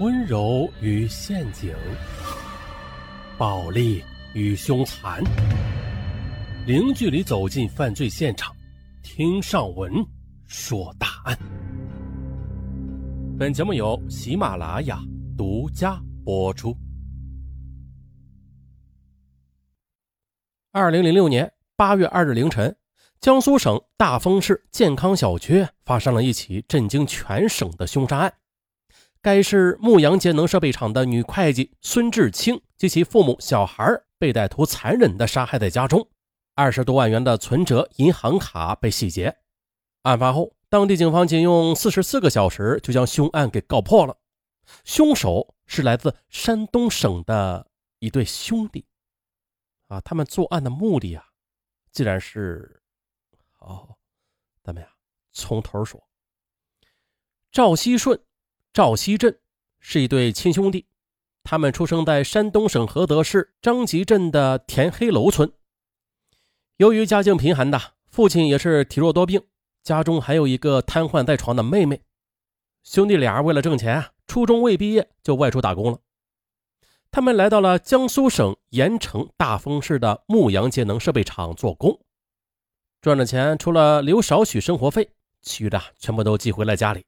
温柔与陷阱，暴力与凶残，零距离走进犯罪现场，听上文说大案。本节目由喜马拉雅独家播出。二零零六年八月二日凌晨，江苏省大丰市健康小区发生了一起震惊全省的凶杀案。该市牧羊节能设备厂的女会计孙志清及其父母、小孩被歹徒残忍地杀害在家中，二十多万元的存折、银行卡被洗劫。案发后，当地警方仅用四十四个小时就将凶案给告破了。凶手是来自山东省的一对兄弟。啊，他们作案的目的啊，既然是……哦，咱们呀，从头说。赵熙顺、赵熙镇是一对亲兄弟，他们出生在山东省菏泽市张集镇的田黑楼村。由于家境贫寒的，父亲也是体弱多病，家中还有一个瘫痪在床的妹妹。兄弟俩为了挣钱，初中未毕业就外出打工了。他们来到了江苏省盐城大丰市的牧羊节能设备厂做工，赚的钱除了留少许生活费，其余的全部都寄回了家里。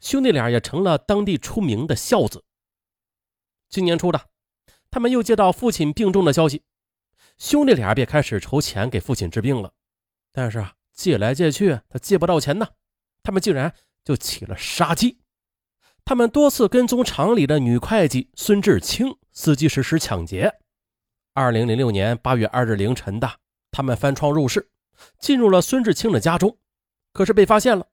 兄弟俩也成了当地出名的孝子。今年初的，他们又接到父亲病重的消息，兄弟俩便开始筹钱给父亲治病了。但是啊，借来借去，他借不到钱呢，他们竟然就起了杀机。他们多次跟踪厂里的女会计孙志清，伺机实施抢劫。二零零六年八月二日凌晨的，他们翻窗入室，进入了孙志清的家中，可是被发现了。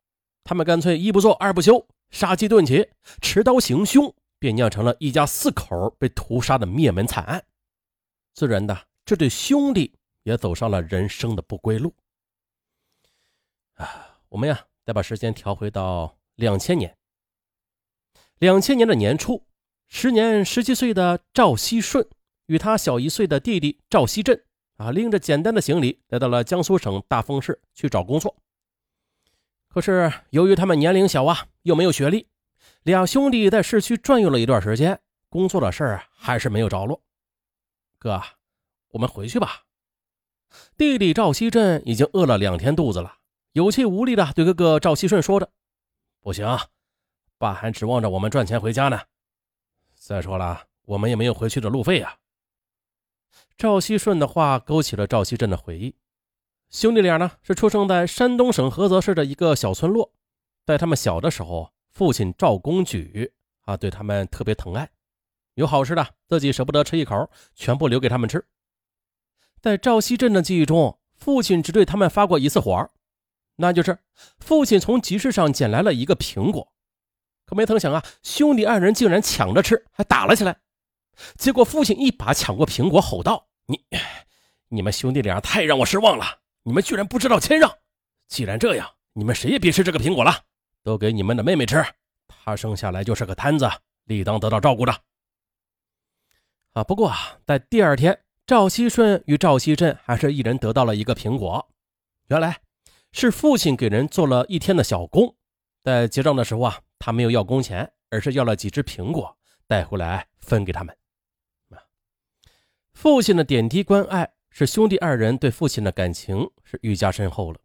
他们干脆一不做二不休，杀鸡顿起，持刀行凶，便酿成了一家四口被屠杀的灭门惨案。自然的，这对兄弟也走上了人生的不归路。啊，我们呀，再把时间调回到两千年。两千年的年初，时年十七岁的赵熙顺与他小一岁的弟弟赵熙振啊，拎着简单的行李来到了江苏省大丰市去找工作。可是由于他们年龄小啊，又没有学历，俩兄弟在市区转悠了一段时间，工作的事儿还是没有着落。哥，我们回去吧。弟弟赵熙振已经饿了两天肚子了，有气无力的对哥哥赵熙顺说着：“不行。”爸还指望着我们赚钱回家呢。再说了，我们也没有回去的路费呀。赵熙顺的话勾起了赵熙振的回忆。兄弟俩呢是出生在山东省菏泽市的一个小村落。在他们小的时候，父亲赵公举啊对他们特别疼爱，有好吃的自己舍不得吃一口，全部留给他们吃。在赵熙振的记忆中，父亲只对他们发过一次火，那就是父亲从集市上捡来了一个苹果。可没曾想啊，兄弟二人竟然抢着吃，还打了起来。结果父亲一把抢过苹果，吼道：“你，你们兄弟俩太让我失望了！你们居然不知道谦让！既然这样，你们谁也别吃这个苹果了，都给你们的妹妹吃。她生下来就是个摊子，理当得到照顾的。”啊，不过啊，在第二天，赵熙顺与赵熙镇还是一人得到了一个苹果。原来是父亲给人做了一天的小工，在结账的时候啊。他没有要工钱，而是要了几只苹果带回来分给他们。父亲的点滴关爱，是兄弟二人对父亲的感情是愈加深厚了。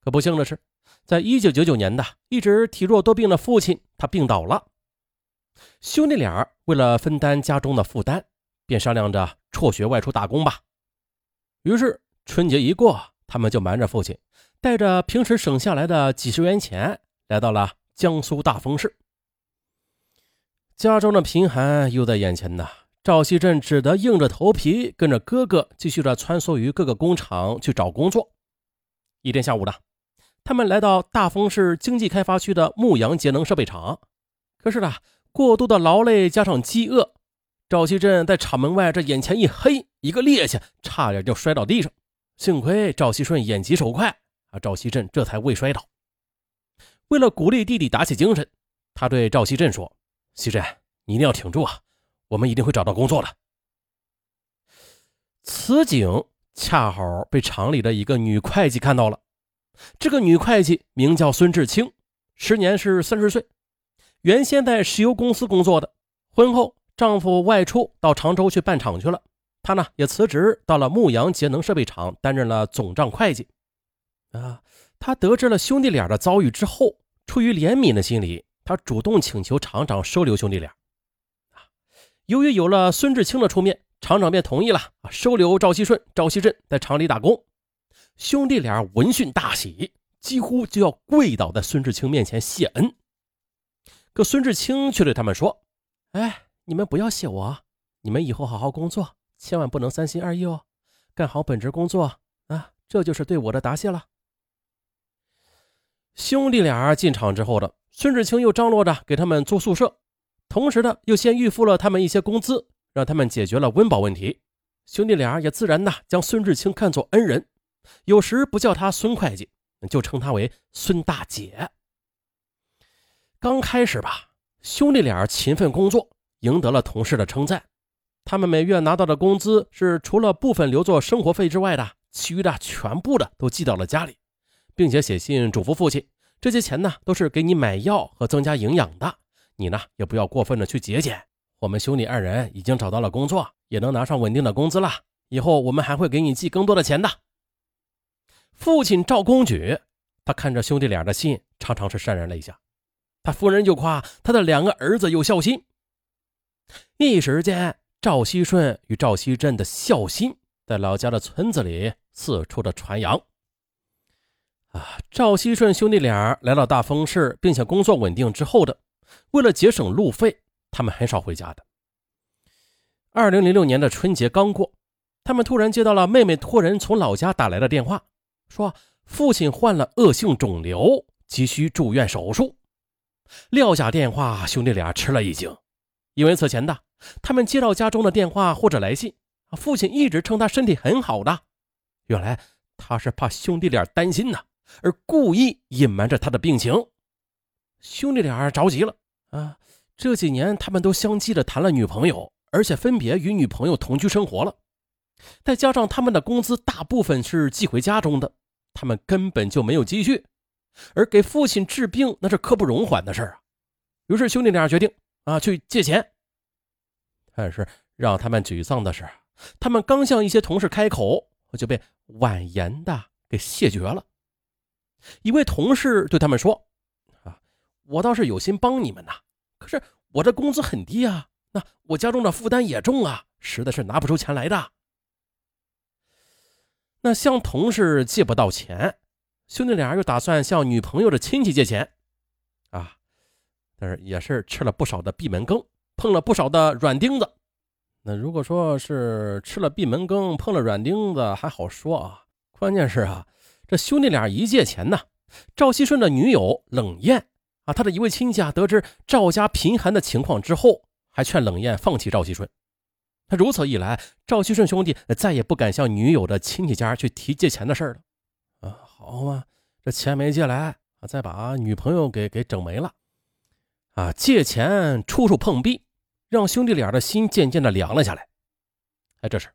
可不幸的是，在一九九九年的一直体弱多病的父亲，他病倒了。兄弟俩为了分担家中的负担，便商量着辍学外出打工吧。于是春节一过，他们就瞒着父亲，带着平时省下来的几十元钱，来到了。江苏大丰市，家中的贫寒又在眼前呢。赵熙振只得硬着头皮跟着哥哥继续的穿梭于各个工厂去找工作。一天下午呢，他们来到大丰市经济开发区的牧羊节能设备厂。可是呢，过度的劳累加上饥饿，赵熙振在厂门外这眼前一黑，一个趔趄，差点就摔倒地上。幸亏赵熙顺眼疾手快，啊，赵熙振这才未摔倒。为了鼓励弟弟打起精神，他对赵熙振说：“熙振，你一定要挺住啊，我们一定会找到工作的。”此景恰好被厂里的一个女会计看到了。这个女会计名叫孙志清，时年是三十岁。原先在石油公司工作的，婚后丈夫外出到常州去办厂去了，她呢也辞职到了牧羊节能设备厂担任了总账会计。啊，她得知了兄弟俩的遭遇之后，出于怜悯的心理，她主动请求厂长收留兄弟俩。由于有了孙志清的出面，厂长便同意了，收留赵锡顺、赵锡振在厂里打工。兄弟俩闻讯大喜，几乎就要跪倒在孙志清面前谢恩。可孙志清却对他们说：“哎，你们不要谢我，你们以后好好工作，千万不能三心二意哦，干好本职工作啊，这就是对我的答谢了。”兄弟俩进厂之后的，孙志清又张罗着给他们租宿舍，同时呢又先预付了他们一些工资，让他们解决了温饱问题。兄弟俩也自然呢将孙志清看作恩人。有时不叫他孙会计，就称他为孙大姐。刚开始吧，兄弟俩勤奋工作，赢得了同事的称赞。他们每月拿到的工资是除了部分留作生活费之外的，其余的全部的都寄到了家里，并且写信嘱咐父亲：这些钱呢，都是给你买药和增加营养的。你呢，也不要过分的去节俭。我们兄弟二人已经找到了工作，也能拿上稳定的工资了。以后我们还会给你寄更多的钱的。父亲赵公举，他看着兄弟俩的信，常常是潸然泪下。他夫人就夸他的两个儿子有孝心。一时间，赵熙顺与赵熙振的孝心在老家的村子里四处的传扬。啊，赵熙顺兄弟俩来到大丰市，并且工作稳定之后的，为了节省路费，他们很少回家的。二零零六年的春节刚过，他们突然接到了妹妹托人从老家打来的电话。说父亲患了恶性肿瘤，急需住院手术。撂下电话，兄弟俩吃了一惊，因为此前的他们接到家中的电话或者来信，父亲一直称他身体很好的。原来他是怕兄弟俩担心呢，而故意隐瞒着他的病情。兄弟俩着急了啊！这几年他们都相继的谈了女朋友，而且分别与女朋友同居生活了。再加上他们的工资大部分是寄回家中的，他们根本就没有积蓄，而给父亲治病那是刻不容缓的事啊。于是兄弟俩决定啊去借钱。但是让他们沮丧的是，他们刚向一些同事开口，就被婉言的给谢绝了。一位同事对他们说：“啊，我倒是有心帮你们呐，可是我这工资很低啊，那我家中的负担也重啊，实在是拿不出钱来的。”那向同事借不到钱，兄弟俩又打算向女朋友的亲戚借钱，啊，但是也是吃了不少的闭门羹，碰了不少的软钉子。那如果说是吃了闭门羹，碰了软钉子还好说啊，关键是啊，这兄弟俩一借钱呢，赵熙顺的女友冷艳啊，他的一位亲戚啊，得知赵家贫寒的情况之后，还劝冷艳放弃赵锡顺。他如此一来，赵锡顺兄弟再也不敢向女友的亲戚家去提借钱的事了。啊，好嘛，这钱没借来，啊，再把女朋友给给整没了。啊，借钱处处碰壁，让兄弟俩的心渐渐的凉了下来。哎，这时，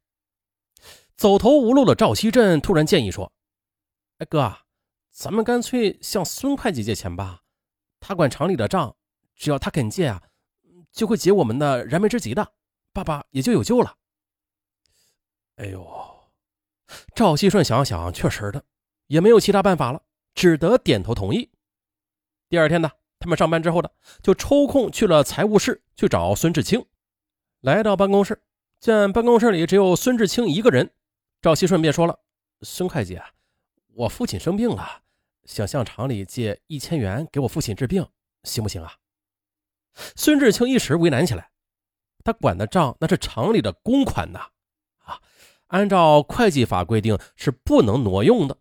走投无路的赵锡振突然建议说：“哎哥，咱们干脆向孙会计借钱吧，他管厂里的账，只要他肯借啊，就会解我们的燃眉之急的。”爸爸也就有救了。哎呦，赵熙顺想想，确实的，也没有其他办法了，只得点头同意。第二天呢，他们上班之后呢，就抽空去了财务室去找孙志清。来到办公室，见办公室里只有孙志清一个人，赵熙顺便说了：“孙会计啊，我父亲生病了，想向厂里借一千元给我父亲治病，行不行啊？”孙志清一时为难起来。他管的账那是厂里的公款呐，啊，按照会计法规定是不能挪用的，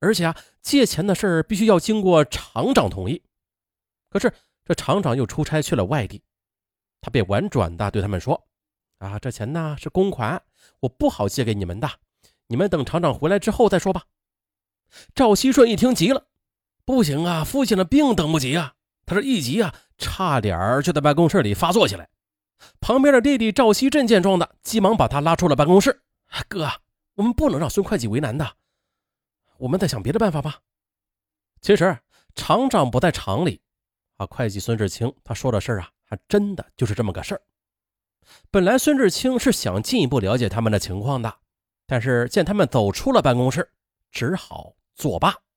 而且啊，借钱的事儿必须要经过厂长同意。可是这厂长又出差去了外地，他便婉转的对他们说：“啊，这钱呢是公款，我不好借给你们的，你们等厂长回来之后再说吧。”赵熙顺一听急了：“不行啊，父亲的病等不及啊！”他这一急啊，差点就在办公室里发作起来。旁边的弟弟赵熙振见状的，急忙把他拉出了办公室。哥，我们不能让孙会计为难的，我们再想别的办法吧。其实厂长不在厂里，啊，会计孙志清他说的事啊，还真的就是这么个事儿。本来孙志清是想进一步了解他们的情况的，但是见他们走出了办公室，只好作罢。